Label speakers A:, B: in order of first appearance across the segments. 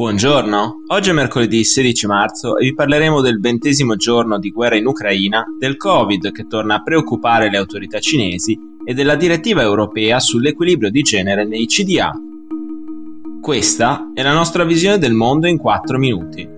A: Buongiorno, oggi è mercoledì 16 marzo e vi parleremo del ventesimo giorno di guerra in Ucraina, del Covid che torna a preoccupare le autorità cinesi e della direttiva europea sull'equilibrio di genere nei CDA. Questa è la nostra visione del mondo in 4 minuti.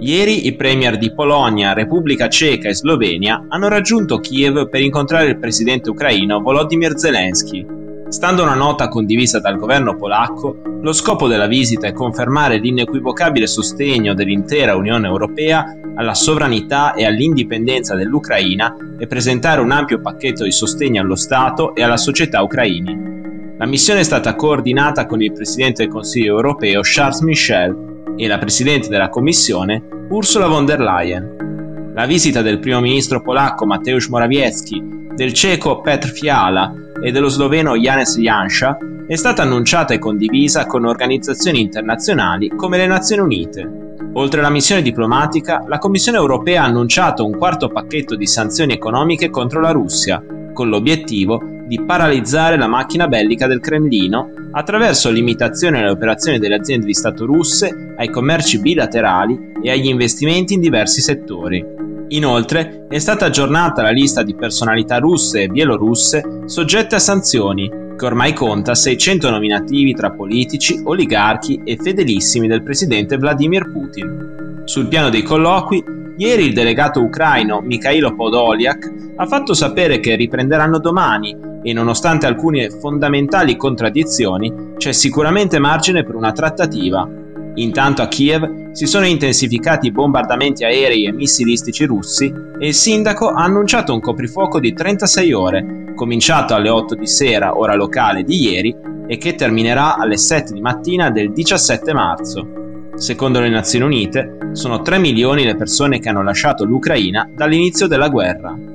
A: Ieri i premier di Polonia, Repubblica Ceca e Slovenia hanno raggiunto Kiev per incontrare il presidente ucraino Volodymyr Zelensky Stando a una nota condivisa dal governo polacco, lo scopo della visita è confermare l'inequivocabile sostegno dell'intera Unione Europea alla sovranità e all'indipendenza dell'Ucraina e presentare un ampio pacchetto di sostegno allo Stato e alla società ucraini. La missione è stata coordinata con il Presidente del Consiglio europeo Charles Michel e la Presidente della Commissione Ursula von der Leyen. La visita del primo ministro polacco Mateusz Morawiecki, del ceco Petr Fiala e dello sloveno Janez Janša è stata annunciata e condivisa con organizzazioni internazionali come le Nazioni Unite. Oltre alla missione diplomatica, la Commissione europea ha annunciato un quarto pacchetto di sanzioni economiche contro la Russia, con l'obiettivo di paralizzare la macchina bellica del Cremlino attraverso limitazioni alle operazioni delle aziende di Stato russe, ai commerci bilaterali e agli investimenti in diversi settori. Inoltre è stata aggiornata la lista di personalità russe e bielorusse soggette a sanzioni, che ormai conta 600 nominativi tra politici, oligarchi e fedelissimi del presidente Vladimir Putin. Sul piano dei colloqui, ieri il delegato ucraino Mikhailo Podoliak ha fatto sapere che riprenderanno domani e nonostante alcune fondamentali contraddizioni c'è sicuramente margine per una trattativa. Intanto a Kiev si sono intensificati i bombardamenti aerei e missilistici russi e il sindaco ha annunciato un coprifuoco di 36 ore, cominciato alle 8 di sera ora locale di ieri e che terminerà alle 7 di mattina del 17 marzo. Secondo le Nazioni Unite, sono 3 milioni le persone che hanno lasciato l'Ucraina dall'inizio della guerra.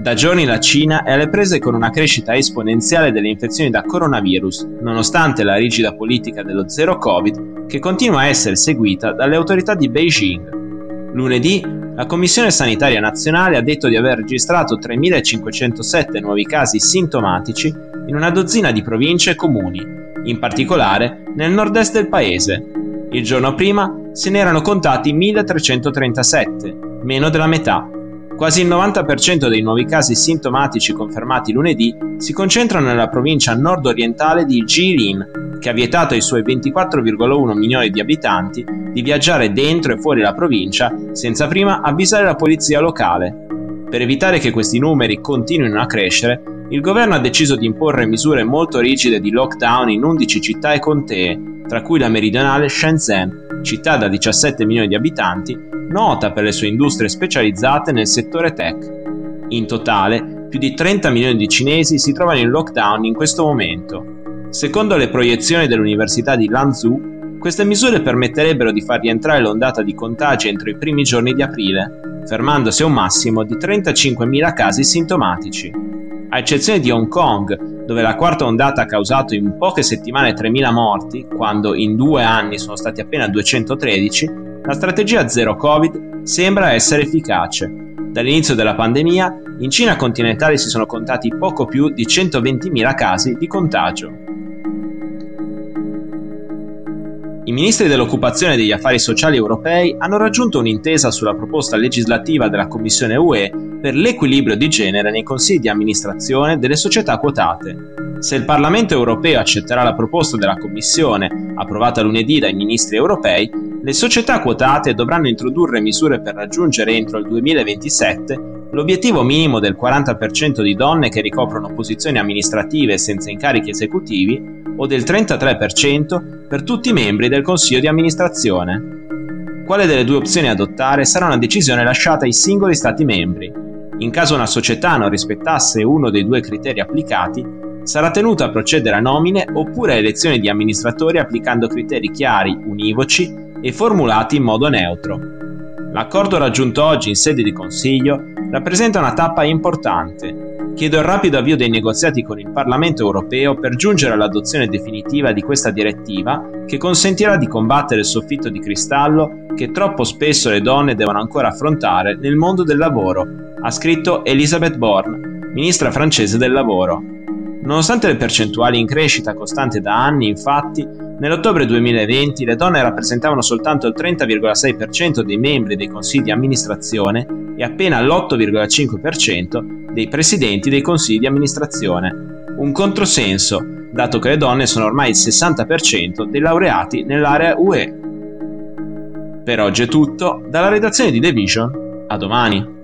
A: Da giorni la Cina è alle prese con una crescita esponenziale delle infezioni da coronavirus, nonostante la rigida politica dello zero Covid che continua a essere seguita dalle autorità di Beijing. Lunedì la Commissione Sanitaria Nazionale ha detto di aver registrato 3.507 nuovi casi sintomatici in una dozzina di province e comuni, in particolare nel nord-est del paese. Il giorno prima se ne erano contati 1.337, meno della metà. Quasi il 90% dei nuovi casi sintomatici confermati lunedì si concentrano nella provincia nord-orientale di Jilin, che ha vietato ai suoi 24,1 milioni di abitanti di viaggiare dentro e fuori la provincia senza prima avvisare la polizia locale. Per evitare che questi numeri continuino a crescere, il governo ha deciso di imporre misure molto rigide di lockdown in 11 città e contee, tra cui la meridionale Shenzhen, città da 17 milioni di abitanti, nota per le sue industrie specializzate nel settore tech. In totale, più di 30 milioni di cinesi si trovano in lockdown in questo momento. Secondo le proiezioni dell'Università di Lanzhou, queste misure permetterebbero di far rientrare l'ondata di contagi entro i primi giorni di aprile, fermandosi a un massimo di 35.000 casi sintomatici. A eccezione di Hong Kong, dove la quarta ondata ha causato in poche settimane 3.000 morti, quando in due anni sono stati appena 213, la strategia zero Covid sembra essere efficace. Dall'inizio della pandemia, in Cina continentale si sono contati poco più di 120.000 casi di contagio. I ministri dell'occupazione e degli affari sociali europei hanno raggiunto un'intesa sulla proposta legislativa della Commissione UE per l'equilibrio di genere nei consigli di amministrazione delle società quotate. Se il Parlamento europeo accetterà la proposta della Commissione, approvata lunedì dai ministri europei, le società quotate dovranno introdurre misure per raggiungere entro il 2027 l'obiettivo minimo del 40% di donne che ricoprono posizioni amministrative senza incarichi esecutivi o del 33% per tutti i membri del Consiglio di amministrazione. Quale delle due opzioni adottare sarà una decisione lasciata ai singoli Stati membri. In caso una società non rispettasse uno dei due criteri applicati, sarà tenuto a procedere a nomine oppure a elezioni di amministratori applicando criteri chiari, univoci e formulati in modo neutro. L'accordo raggiunto oggi in sede di Consiglio rappresenta una tappa importante. Chiedo il rapido avvio dei negoziati con il Parlamento europeo per giungere all'adozione definitiva di questa direttiva che consentirà di combattere il soffitto di cristallo che troppo spesso le donne devono ancora affrontare nel mondo del lavoro, ha scritto Elisabeth Borne, ministra francese del lavoro. Nonostante le percentuali in crescita costante da anni, infatti, nell'ottobre 2020 le donne rappresentavano soltanto il 30,6% dei membri dei consigli di amministrazione e appena l'8,5% dei presidenti dei consigli di amministrazione. Un controsenso, dato che le donne sono ormai il 60% dei laureati nell'area UE. Per oggi è tutto, dalla redazione di The Vision, a domani.